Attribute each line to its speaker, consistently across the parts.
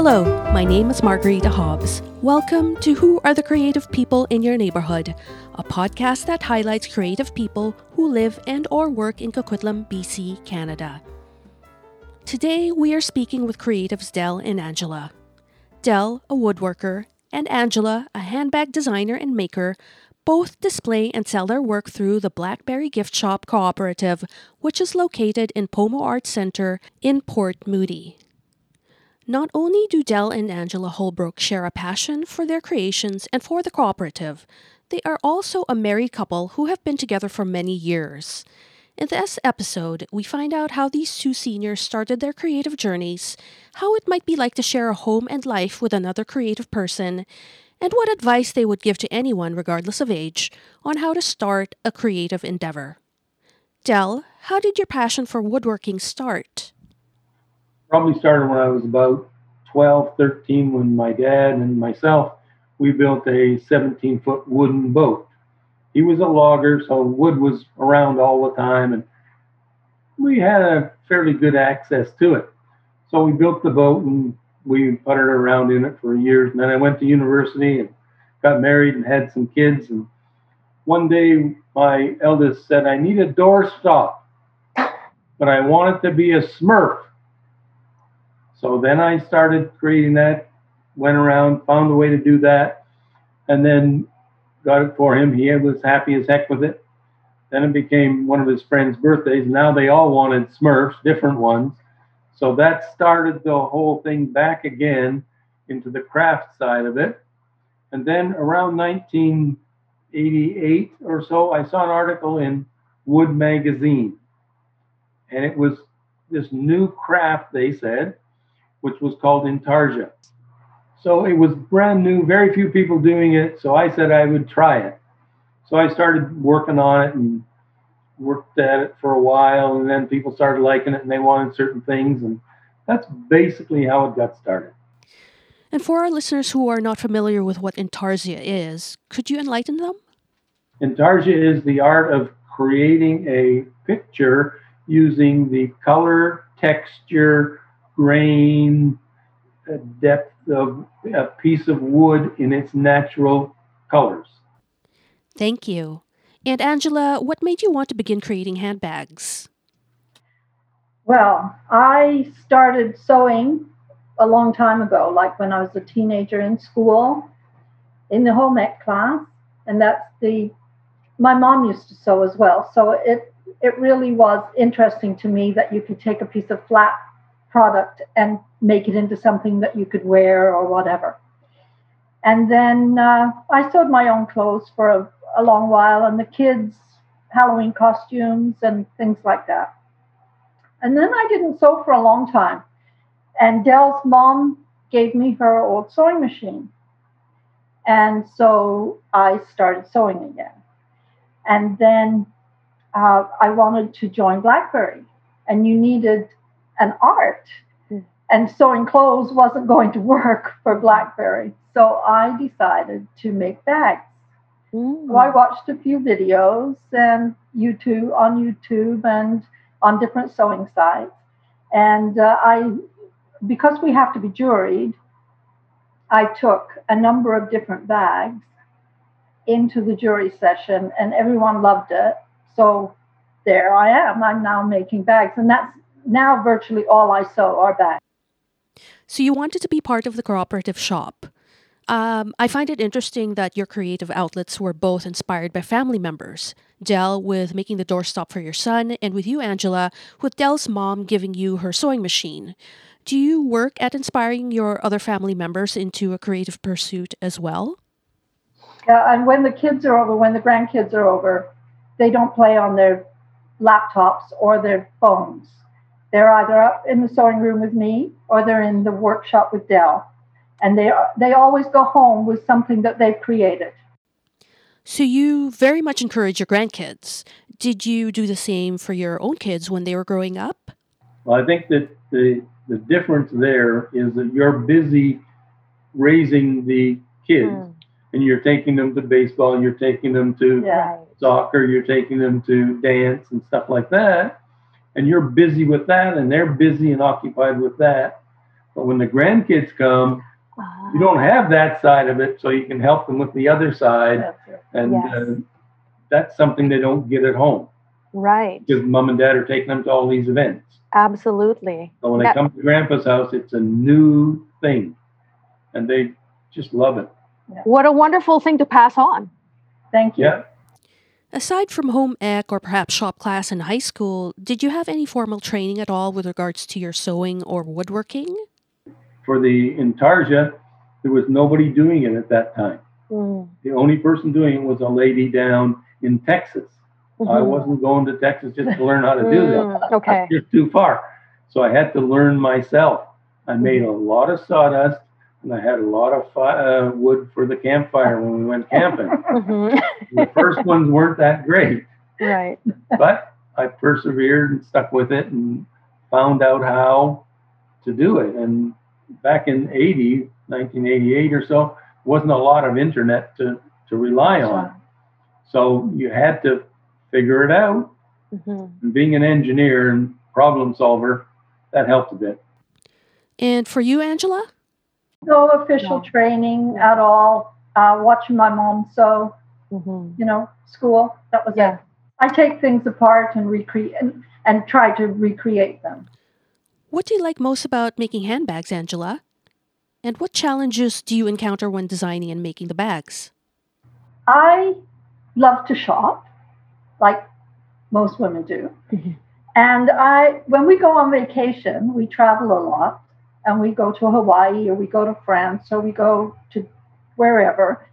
Speaker 1: Hello, my name is Margarita Hobbs. Welcome to Who Are the Creative People in Your Neighborhood, a podcast that highlights creative people who live and or work in Coquitlam, BC, Canada. Today we are speaking with creatives Dell and Angela. Dell, a woodworker, and Angela, a handbag designer and maker, both display and sell their work through the Blackberry Gift Shop Cooperative, which is located in Pomo Arts Center in Port Moody. Not only do Dell and Angela Holbrook share a passion for their creations and for the cooperative, they are also a married couple who have been together for many years. In this episode, we find out how these two seniors started their creative journeys, how it might be like to share a home and life with another creative person, and what advice they would give to anyone, regardless of age, on how to start a creative endeavor. Dell, how did your passion for woodworking start?
Speaker 2: Probably started when I was about 12, 13, when my dad and myself, we built a 17 foot wooden boat. He was a logger, so wood was around all the time, and we had a fairly good access to it. So we built the boat and we puttered around in it for years. And then I went to university and got married and had some kids. And one day my eldest said, I need a door stop, but I want it to be a Smurf. So then I started creating that, went around, found a way to do that, and then got it for him. He was happy as heck with it. Then it became one of his friends' birthdays. Now they all wanted Smurfs, different ones. So that started the whole thing back again into the craft side of it. And then around 1988 or so, I saw an article in Wood Magazine. And it was this new craft, they said, which was called Intarsia. So it was brand new, very few people doing it. So I said I would try it. So I started working on it and worked at it for a while. And then people started liking it and they wanted certain things. And that's basically how it got started.
Speaker 1: And for our listeners who are not familiar with what Intarsia is, could you enlighten them?
Speaker 2: Intarsia is the art of creating a picture using the color, texture, grain, depth of a piece of wood in its natural colors.
Speaker 1: Thank you. And Angela, what made you want to begin creating handbags?
Speaker 3: Well, I started sewing a long time ago, like when I was a teenager in school, in the home ec class, and that's the my mom used to sew as well. So it it really was interesting to me that you could take a piece of flat product and make it into something that you could wear or whatever. And then uh, I sewed my own clothes for a, a long while, and the kids' Halloween costumes and things like that. And then I didn't sew for a long time. And Dell's mom gave me her old sewing machine. And so I started sewing again. And then uh, I wanted to join Blackberry, and you needed an art. Hmm. And sewing clothes wasn't going to work for Blackberry. So I decided to make bags. Mm. So I watched a few videos and YouTube on YouTube and on different sewing sites. And uh, I, because we have to be juried, I took a number of different bags into the jury session and everyone loved it. So there I am. I'm now making bags. And that's now virtually all I sew are bags.
Speaker 1: So you wanted to be part of the cooperative shop. Um, I find it interesting that your creative outlets were both inspired by family members. Dell with making the doorstop for your son, and with you, Angela, with Dell's mom giving you her sewing machine. Do you work at inspiring your other family members into a creative pursuit as well?
Speaker 3: Yeah, and when the kids are over, when the grandkids are over, they don't play on their laptops or their phones. They're either up in the sewing room with me or they're in the workshop with Dell. And they, are, they always go home with something that they've created.
Speaker 1: So you very much encourage your grandkids. Did you do the same for your own kids when they were growing up?
Speaker 2: Well, I think that the, the difference there is that you're busy raising the kids mm. and you're taking them to baseball, you're taking them to yeah. soccer, you're taking them to dance and stuff like that and you're busy with that and they're busy and occupied with that But when the grandkids come, you don't have that side of it, so you can help them with the other side,
Speaker 3: That's
Speaker 2: and
Speaker 4: Yes.
Speaker 2: uh, that's something they don't get at home
Speaker 4: Right.
Speaker 2: because mom and dad are taking them to all these events.
Speaker 4: Absolutely.
Speaker 2: So when they come to grandpa's house, it's a new thing, and they just love it.
Speaker 4: What a wonderful thing to pass on.
Speaker 3: Thank you.
Speaker 2: Yeah.
Speaker 1: Aside from home ec or perhaps shop class in high school, did you have any formal training at all with regards to your sewing or woodworking?
Speaker 2: For the Intarsia, there was nobody doing it at that time.
Speaker 4: Mm.
Speaker 2: The only person doing it was a lady down in Texas. I
Speaker 4: Mhm.
Speaker 2: wasn't going to Texas just to learn how to do that.
Speaker 4: Mm, okay.
Speaker 2: just too far. So I had to learn myself. I made a lot of sawdust and I had a lot of fi- uh, wood for the campfire when we went camping.
Speaker 4: Mhm.
Speaker 2: the first ones weren't that great,
Speaker 4: right.
Speaker 2: but I persevered and stuck with it and found out how to do it. And back in 80, 1988 or so, wasn't a lot of internet to, to rely on. So you had to figure it out.
Speaker 4: Mhm.
Speaker 2: And being an engineer and problem solver, that helped a bit.
Speaker 1: And for you, Angela?
Speaker 3: No official
Speaker 4: No.
Speaker 3: training at all. Uh, watching my mom sew,
Speaker 4: Mhm.
Speaker 3: you know, school. That was
Speaker 4: Yeah.
Speaker 3: it. I take things apart and recreate and, and try to recreate them.
Speaker 1: What do you like most about making handbags, Angela? And what challenges do you encounter when designing and making the bags?
Speaker 3: I love to shop, like most women do.
Speaker 4: Mhm.
Speaker 3: And I, when we go on vacation, we travel a lot, and we go to Hawaii or we go to France or we go to wherever.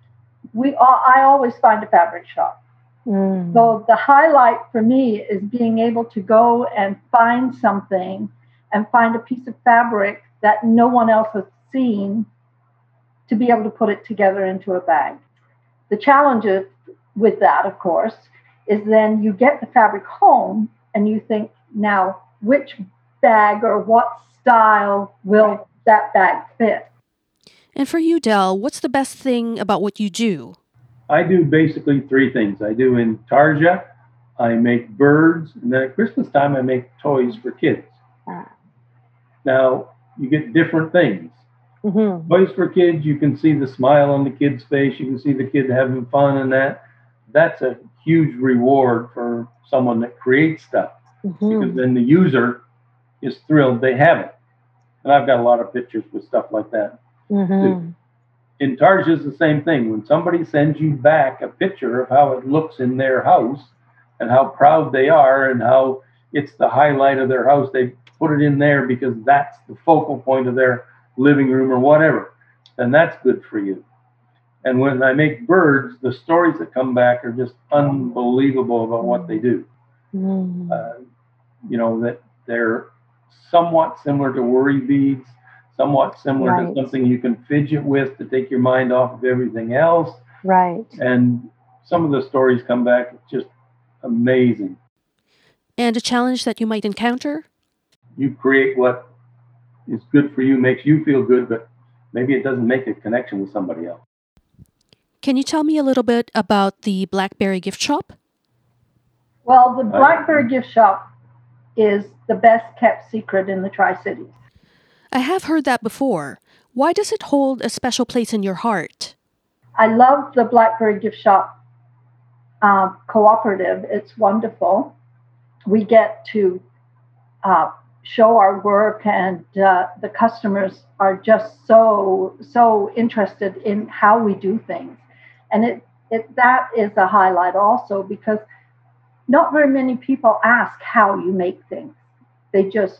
Speaker 3: We, all, I always find a fabric shop.
Speaker 4: Mm.
Speaker 3: So the highlight for me is being able to go and find something and find a piece of fabric that no one else has seen to be able to put it together into a bag. The challenge with that, of course, is then you get the fabric home and you think, now, which bag or what style will that bag fit?
Speaker 1: And for you, Dell, what's the best thing about what you do?
Speaker 2: I do basically three things. I do in Tarja, I make birds, and then at Christmas time I make toys for kids.
Speaker 4: Ah.
Speaker 2: Now you get different things.
Speaker 4: Mhm.
Speaker 2: Toys for kids, you can see the smile on the kid's face, you can see the kid having fun and that. That's a huge reward for someone that creates stuff because
Speaker 4: Mhm.
Speaker 2: then the user is thrilled they have it. And I've got a lot of pictures with stuff like that.
Speaker 4: Mhm.
Speaker 2: Intarsia is the same thing. When somebody sends you back a picture of how it looks in their house and how proud they are and how it's the highlight of their house, they put it in there because that's the focal point of their living room or whatever. Then that's good for you. And when I make birds, the stories that come back are just unbelievable about what they do.
Speaker 4: Mhm.
Speaker 2: Uh, you know, that they're somewhat similar to worry beads, somewhat similar
Speaker 4: Right.
Speaker 2: to something you can fidget with to take your mind off of everything else.
Speaker 4: Right.
Speaker 2: And some of the stories come back just amazing.
Speaker 1: And a challenge that you might encounter?
Speaker 2: You create what is good for you, makes you feel good, but maybe it doesn't make a connection with somebody else.
Speaker 1: Can you tell me a little bit about the Blackberry gift shop?
Speaker 3: Well, the uh, Blackberry gift shop is the best kept secret in the Tri Cities.
Speaker 1: I have heard that before. Why does it hold a special place in your heart?
Speaker 3: I love the Blackberry gift shop uh, cooperative. It's wonderful. We get to uh, show our work, and uh, the customers are just so so interested in how we do things, and it it that is a highlight also because not very many people ask how you make things. They just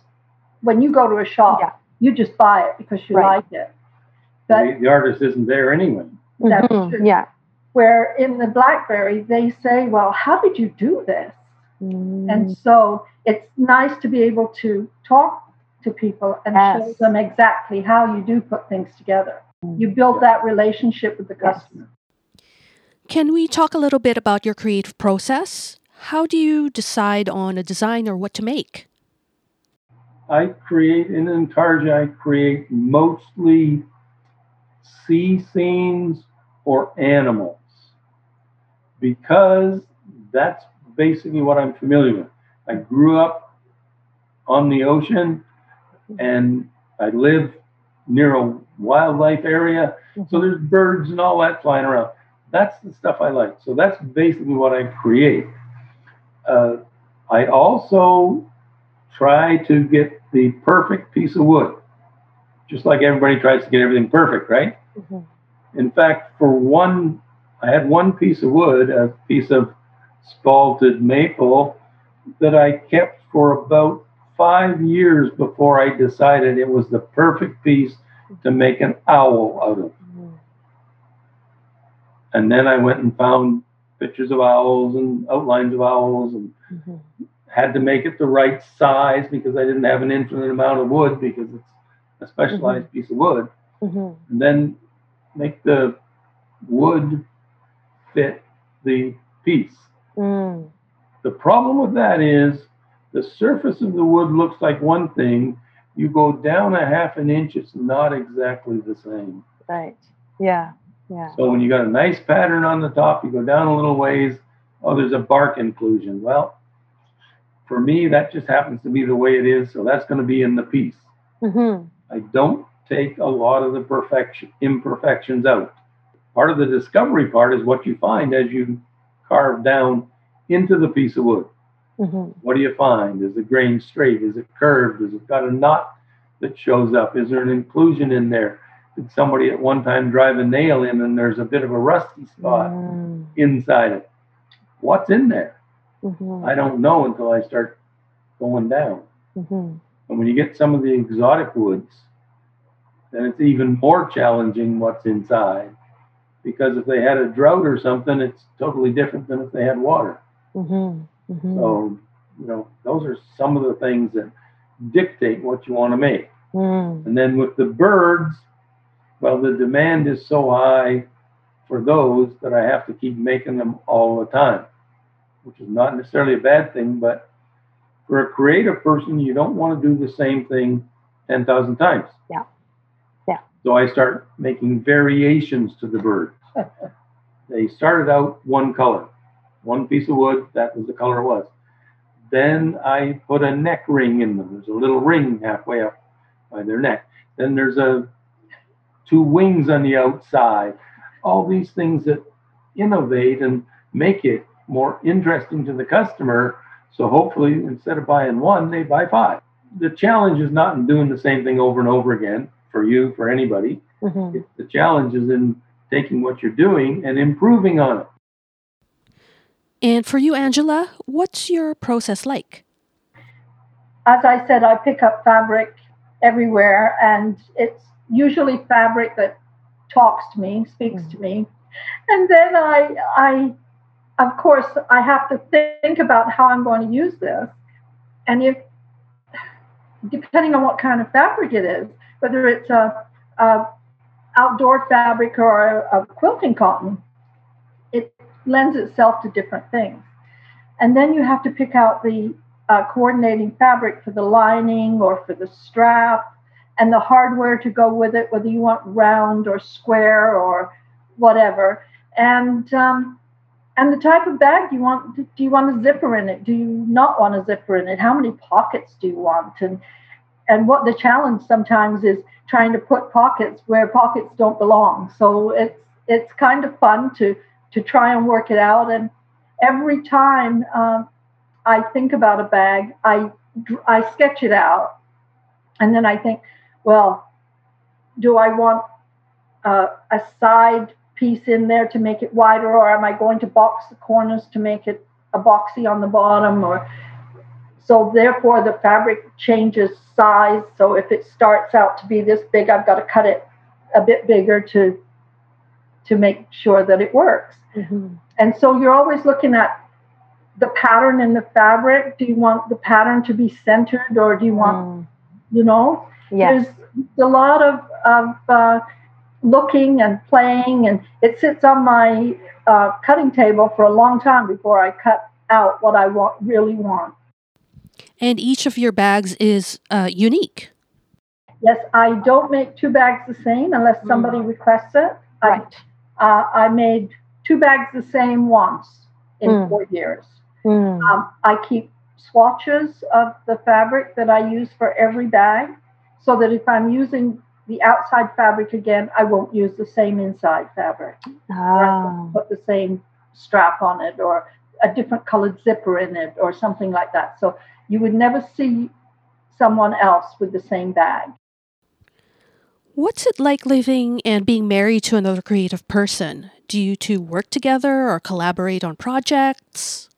Speaker 3: when you go to a shop,
Speaker 4: Yeah.
Speaker 3: you just buy it because you
Speaker 4: Right.
Speaker 3: like it. But
Speaker 2: the, the artist isn't there anyway.
Speaker 3: That's
Speaker 4: Mhm.
Speaker 3: true.
Speaker 4: Yeah.
Speaker 3: where in the blackberry they say well how did you do this
Speaker 4: Mm.
Speaker 3: and so it's nice to be able to talk to people and show them exactly how you do put things together you build that relationship with the
Speaker 4: Yes.
Speaker 3: customer
Speaker 1: Can we talk a little bit about your creative process? How do you decide on a design or what to make?
Speaker 2: I create in Intarsia, I create mostly sea scenes or animals because that's basically what I'm familiar with. I grew up on the ocean and I live near a wildlife area. So mm-hmm. there's birds and all that flying around. That's the stuff I like. So that's basically what I create. Uh, I also try to get the perfect piece of wood, just like everybody tries to get everything perfect, right?
Speaker 4: Mhm.
Speaker 2: In fact, for one, I had one piece of wood, a piece of spalted maple, that I kept for about five years before I decided it was the perfect piece to make an owl out of.
Speaker 4: Mhm.
Speaker 2: And then I went and found pictures of owls and outlines of owls and
Speaker 4: Mhm.
Speaker 2: had to make it the right size because I didn't have an infinite amount of wood because it's a specialized piece of wood.
Speaker 4: Mhm.
Speaker 2: And then make the wood fit the piece.
Speaker 4: Mm.
Speaker 2: The problem with that is the surface of the wood looks like one thing. You go down a half an inch, it's not exactly the same.
Speaker 4: Right. Yeah. Yeah.
Speaker 2: So when you got a nice pattern on the top, you go down a little ways, oh, there's a bark inclusion. Well, for me, that just happens to be the way it is, so that's going to be in the piece.
Speaker 4: Mhm.
Speaker 2: I don't take a lot of the perfection imperfections out. Part of the discovery part is what you find as you carve down into the piece of wood.
Speaker 4: Mhm.
Speaker 2: What do you find? Is the grain straight? Is it curved? Is it got a knot that shows up? Is there an inclusion in there? Did somebody at one time drive a nail in and there's a bit of a rusty spot
Speaker 4: Mm.
Speaker 2: inside it? What's in there?
Speaker 4: Mhm.
Speaker 2: I don't know until I start going down.
Speaker 4: Mhm.
Speaker 2: And when you get some of the exotic woods, then it's even more challenging what's inside. Because if they had a drought or something, it's totally different than if they had water.
Speaker 4: Mhm. Mhm.
Speaker 2: So, you know, those are some of the things that dictate what you want to make.
Speaker 4: Mm.
Speaker 2: And then with the birds, well, the demand is so high for those that I have to keep making them all the time, which is not necessarily a bad thing, but for a creative person, you don't want to do the same thing 10,000 times.
Speaker 4: Yeah. Yeah.
Speaker 2: So I start making variations to the birds. they started out one color, one piece of wood, that was the color it was. Then I put a neck ring in them. There's a little ring halfway up by their neck. Then there's a two wings on the outside. All these things that innovate and make it more interesting to the customer. So hopefully, instead of buying one, they buy five. The challenge is not in doing the same thing over and over again for you, for anybody.
Speaker 4: Mhm.
Speaker 2: It's the challenge is in taking what you're doing and improving on it.
Speaker 1: And for you, Angela, what's your process like?
Speaker 3: as I said, I pick up fabric everywhere, and it's usually fabric that talks to me, speaks to me, and then I, I, of course, I have to think about how I'm going to use this, and if, depending on what kind of fabric it is, whether it's a, a outdoor fabric or a, a quilting cotton, it lends itself to different things, and then you have to pick out the uh, coordinating fabric for the lining or for the strap and the hardware to go with it, whether you want round or square or whatever. And um, and the type of bag you want. Do you want a zipper in it? Do you not want a zipper in it? How many pockets do you want? And and what the challenge sometimes is trying to put pockets where pockets don't belong. So it's it's kind of fun to to try and work it out. And every time um, I think about a bag, I I sketch it out, and then I think, well, do I want uh, a side piece in there to make it wider, or am I going to box the corners to make it a boxy on the bottom, or so therefore the fabric changes size. So if it starts out to be this big, I've got to cut it a bit bigger to to make sure that it works.
Speaker 4: Mhm.
Speaker 3: And so you're always looking at the pattern in the fabric. Do you want the pattern to be centered or do you want,
Speaker 4: Mm.
Speaker 3: you know,
Speaker 4: Yes.
Speaker 3: there's a lot of, of uh, looking and playing, and it sits on my uh, cutting table for a long time before I cut out what I want really want.
Speaker 1: And each of your bags is uh, unique.
Speaker 3: Yes, I don't make two bags the same unless somebody requests it. I,
Speaker 4: Right.
Speaker 3: uh, I made two bags the same once in
Speaker 4: Mm.
Speaker 3: four years.
Speaker 4: Mm.
Speaker 3: Um, I keep swatches of the fabric that I use for every bag so that if I'm using the outside fabric again, I won't use the same inside fabric. Ah. Or I won't put the same strap on it or a different colored zipper in it or something like that. So you would never see someone else with the same bag.
Speaker 1: What's it like living and being married to another creative person? Do you two work together or collaborate on projects?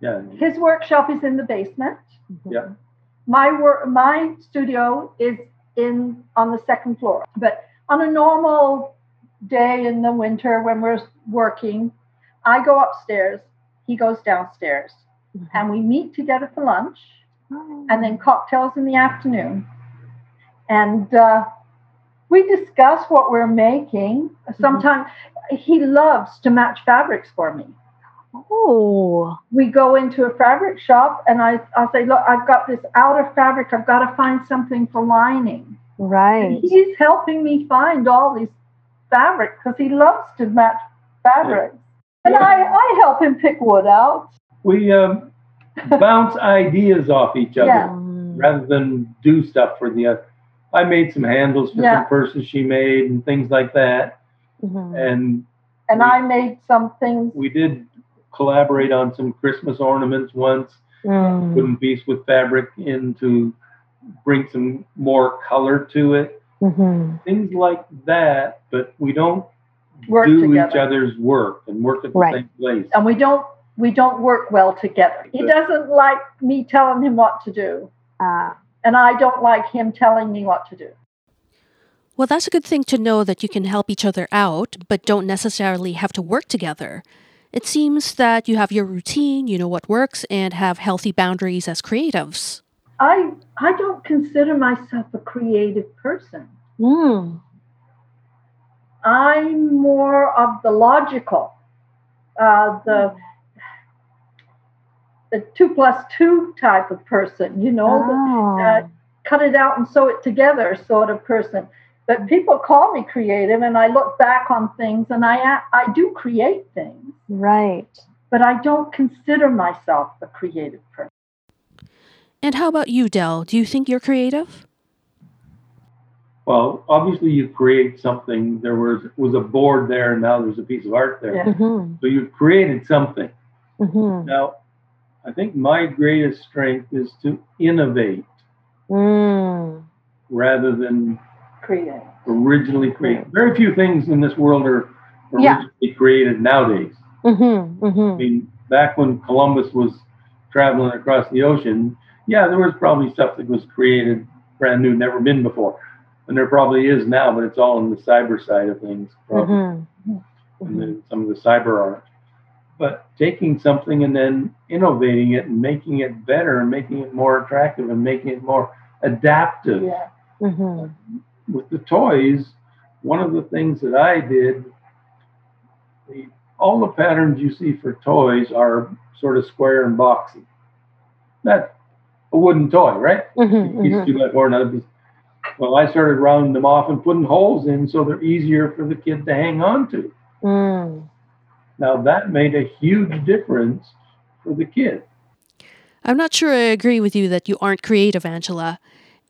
Speaker 2: Yeah.
Speaker 3: His workshop is in the basement.
Speaker 2: Yeah.
Speaker 3: My work, my studio is in on the second floor. But on a normal day in the winter when we're working, I go upstairs, he goes downstairs,
Speaker 4: Mhm.
Speaker 3: and we meet together for lunch,
Speaker 4: Oh.
Speaker 3: and then cocktails in the afternoon, and uh, we discuss what we're making. Sometimes he loves to match fabrics for me
Speaker 4: Oh.
Speaker 3: we go into a fabric shop and I, I'll say, look, I've got this outer fabric. I've got to find something for lining. And
Speaker 4: Right.
Speaker 3: he's helping me find all these fabrics because he loves to match fabrics. And I, I help him pick wood out.
Speaker 2: We um, bounce ideas off each other
Speaker 3: Yeah.
Speaker 4: Mm.
Speaker 2: rather than do stuff for the other. I made some handles for
Speaker 3: Yeah.
Speaker 2: some purses she made and things like that.
Speaker 4: Mhm.
Speaker 2: And
Speaker 3: And I made some things.
Speaker 2: we did collaborate on some Christmas ornaments once,
Speaker 4: Mm.
Speaker 2: putting a piece with fabric in to bring some more color to it.
Speaker 4: Mhm.
Speaker 2: Things like that, but we don't
Speaker 3: Work
Speaker 2: do
Speaker 3: together.
Speaker 2: each other's work and work at the
Speaker 4: Right.
Speaker 2: same place.
Speaker 3: And we don't we don't work well together. He doesn't like me telling him what to do.
Speaker 4: Ah.
Speaker 3: And I don't like him telling me what to do.
Speaker 1: Well, that's a good thing to know that you can help each other out, but don't necessarily have to work together. It seems that you have your routine, you know what works, and have healthy boundaries as creatives.
Speaker 3: I I don't consider myself a creative person.
Speaker 4: Mm.
Speaker 3: I'm more of the logical, uh, the the two plus two type of person. You know, the,
Speaker 4: Oh.
Speaker 3: uh, cut it out and sew it together sort of person. But people call me creative, and I look back on things, and I I do create things,
Speaker 4: Right.
Speaker 3: but I don't consider myself a creative person.
Speaker 1: And how about you, Dell? Do you think you're creative?
Speaker 2: Well, obviously you create something. There was was a board there, and now there's a piece of art there.
Speaker 3: Yeah.
Speaker 4: Mhm.
Speaker 2: So you've created something.
Speaker 4: Mhm.
Speaker 2: Now, I think my greatest strength is to innovate
Speaker 4: Mm.
Speaker 2: rather than
Speaker 3: Creative.
Speaker 2: originally create. Very few things in this world are
Speaker 4: Yeah.
Speaker 2: originally created nowadays.
Speaker 4: Mhm.
Speaker 2: I
Speaker 4: Mhm.
Speaker 2: mean, back when Columbus was traveling across the ocean, yeah, there was probably stuff that was created brand new, never been before. And there probably is now, but it's all in the cyber side of things, probably,
Speaker 4: Mhm.
Speaker 2: and then some of the cyber art. But taking something and then innovating it and making it better and making it more attractive and making it more adaptive.
Speaker 3: Yeah.
Speaker 4: Mhm.
Speaker 2: With the toys, one of the things that I did, the, all the patterns you see for toys are sort of square and boxy. That's a wooden toy, right? Piece of two by four. Now, this- well, I started rounding them off and putting holes in so they're easier for the kid to hang on to.
Speaker 4: Mm.
Speaker 2: Now that made a huge difference for the kid.
Speaker 1: I'm not sure I agree with you that you aren't creative, Angela.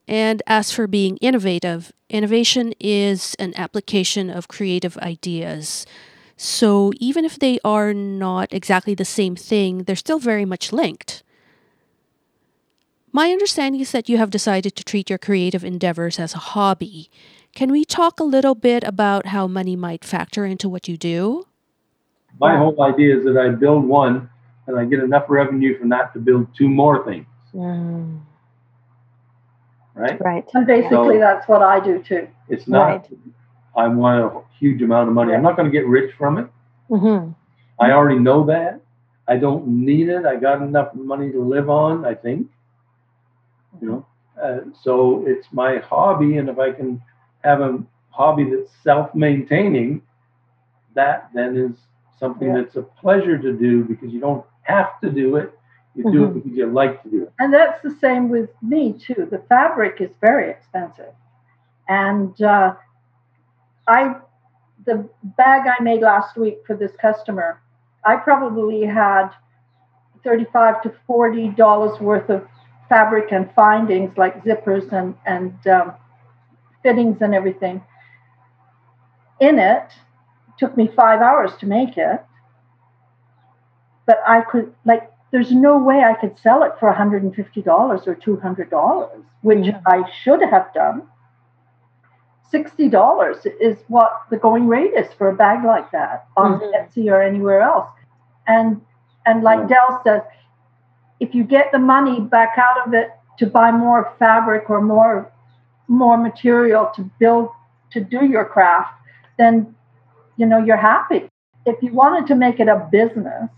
Speaker 1: And as for being innovative, innovation is an application of creative ideas. So even if they are not exactly the same thing, they're still very much linked. My understanding is that you have decided to treat your creative endeavors as a hobby. Can we talk a little bit about how money might factor into what you do?
Speaker 2: My whole idea is that I build one and I get enough revenue from that to build two more things,
Speaker 4: Mm.
Speaker 2: Right?
Speaker 4: Right.
Speaker 3: And basically,
Speaker 2: So-
Speaker 3: that's what I do too.
Speaker 2: It's not,
Speaker 4: Right.
Speaker 2: I want a huge amount of money. I'm not going to get rich from it.
Speaker 4: Mhm.
Speaker 2: I already know that. I don't need it. I got enough money to live on, I think. You know, uh, so it's my hobby. And if I can have a hobby that's self maintaining, that then is something
Speaker 3: Yeah.
Speaker 2: that's a pleasure to do because you don't have to do it. You do
Speaker 4: Mhm.
Speaker 2: it because you like to do it.
Speaker 3: And that's the same with me too. The fabric is very expensive, and uh, I, the bag I made last week for this customer, I probably had thirty-five to forty dollars worth of fabric and findings like zippers and and um, fittings and everything in it took me five hours to make it but i could like there's no way i could sell it for $150 or $200 which
Speaker 4: Mhm.
Speaker 3: i should have done $60 is what the going rate is for a bag like that on
Speaker 4: Mhm.
Speaker 3: Etsy or anywhere else. And and like. Dell says, if you get the money back out of it to buy more fabric or more more material to build to do your craft, then you know you're happy. If you wanted to make it a business,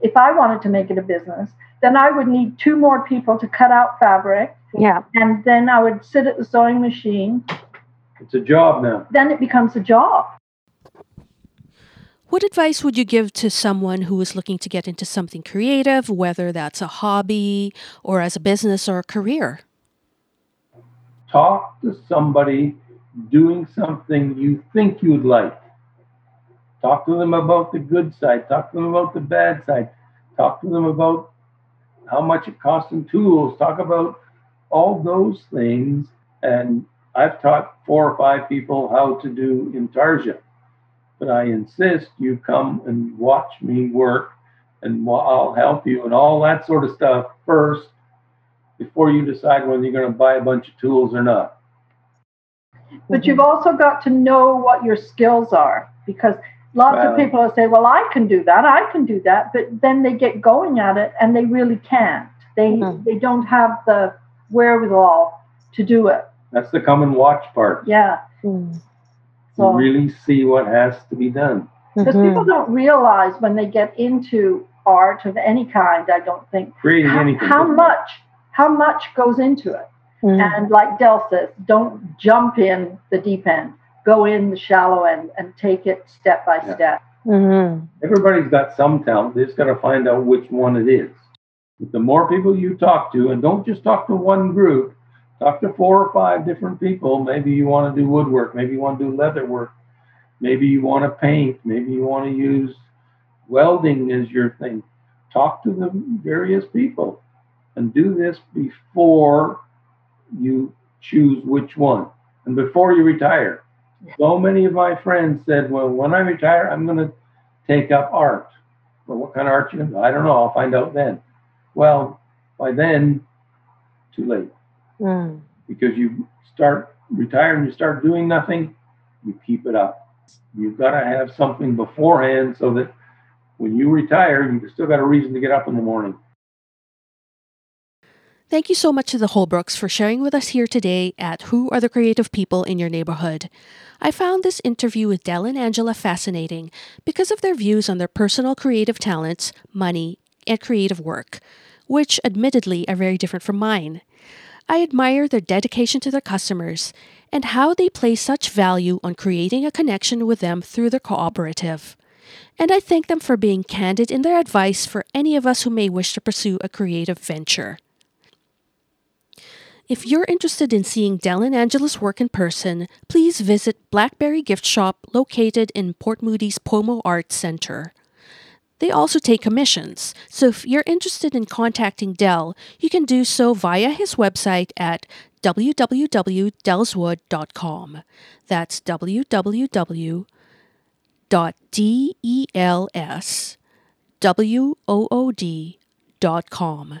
Speaker 3: if I wanted to make it a business, then I would need two more people to cut out fabric
Speaker 4: Yeah.
Speaker 3: and then I would sit at the sewing machine.
Speaker 2: It's a job now.
Speaker 3: Then it becomes a job.
Speaker 1: What advice would you give to someone who is looking to get into something creative, whether that's a hobby or as a business or a career?
Speaker 2: Talk to somebody doing something you think you'd like. Talk to them about the good side. Talk to them about the bad side. Talk to them about how much it costs in tools. Talk about all those things. And I've taught four or five people how to do intarsia. But I insist you come and watch me work and I'll help you and all that sort of stuff first before you decide whether you're going to buy a bunch of tools or not.
Speaker 3: But you've also got to know what your skills are because lots of people will say, Well, I can do that, I can do that, but then they get going at it and they really can't. They
Speaker 4: Mhm.
Speaker 3: they don't have the wherewithal to do it.
Speaker 2: That's the come and watch part.
Speaker 3: Yeah.
Speaker 4: Mm.
Speaker 3: So
Speaker 2: really see what has to be done.
Speaker 3: because
Speaker 4: Mhm.
Speaker 3: people don't realize when they get into art of any kind, I don't think
Speaker 2: Creating
Speaker 3: how,
Speaker 2: anything.
Speaker 3: how much how much goes into it.
Speaker 4: Mm.
Speaker 3: And like Dell says, don't jump in the deep end. Go in the shallow end and take it step by
Speaker 2: Yeah.
Speaker 3: step.
Speaker 4: Mhm.
Speaker 2: Everybody's got some talent. They just got to find out which one it is. But the more people you talk to, and don't just talk to one group, talk to four or five different people. Maybe you want to do woodwork. Maybe you want to do leather work. Maybe you want to paint. Maybe you want to use welding as your thing. Talk to the various people and do this before you choose which one and before you retire. So many of my friends said, Well, when I retire, I'm going to take up art. Well, what kind of art you going to I don't know. I'll find out then. Well, by then, too late
Speaker 4: Mm.
Speaker 2: because you start retiring, you start doing nothing, you keep it up. You've got to have something beforehand so that when you retire, you've still got a reason to get up in the morning.
Speaker 1: Thank you so much to the Holbrooks for sharing with us here today at Who Are the Creative People in Your Neighborhood. I found this interview with Dell and Angela fascinating because of their views on their personal creative talents, money, and creative work, which admittedly are very different from mine. I admire their dedication to their customers and how they place such value on creating a connection with them through their cooperative. And I thank them for being candid in their advice for any of us who may wish to pursue a creative venture. If you're interested in seeing Dell and Angela's work in person, please visit Blackberry Gift Shop located in Port Moody's Pomo Arts Center. They also take commissions, so if you're interested in contacting Dell, you can do so via his website at www.dellswood.com. That's www.delswood.com.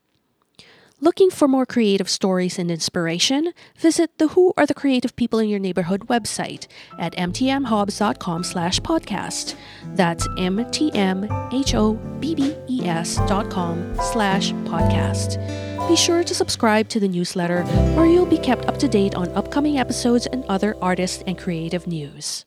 Speaker 1: Looking for more creative stories and inspiration? Visit the Who Are the Creative People in Your Neighborhood website at mtmhobbs.com slash podcast. That's M-T-M-H-O-B-B-E-S dot com slash podcast. Be sure to subscribe to the newsletter or you'll be kept up to date on upcoming episodes and other artist and creative news.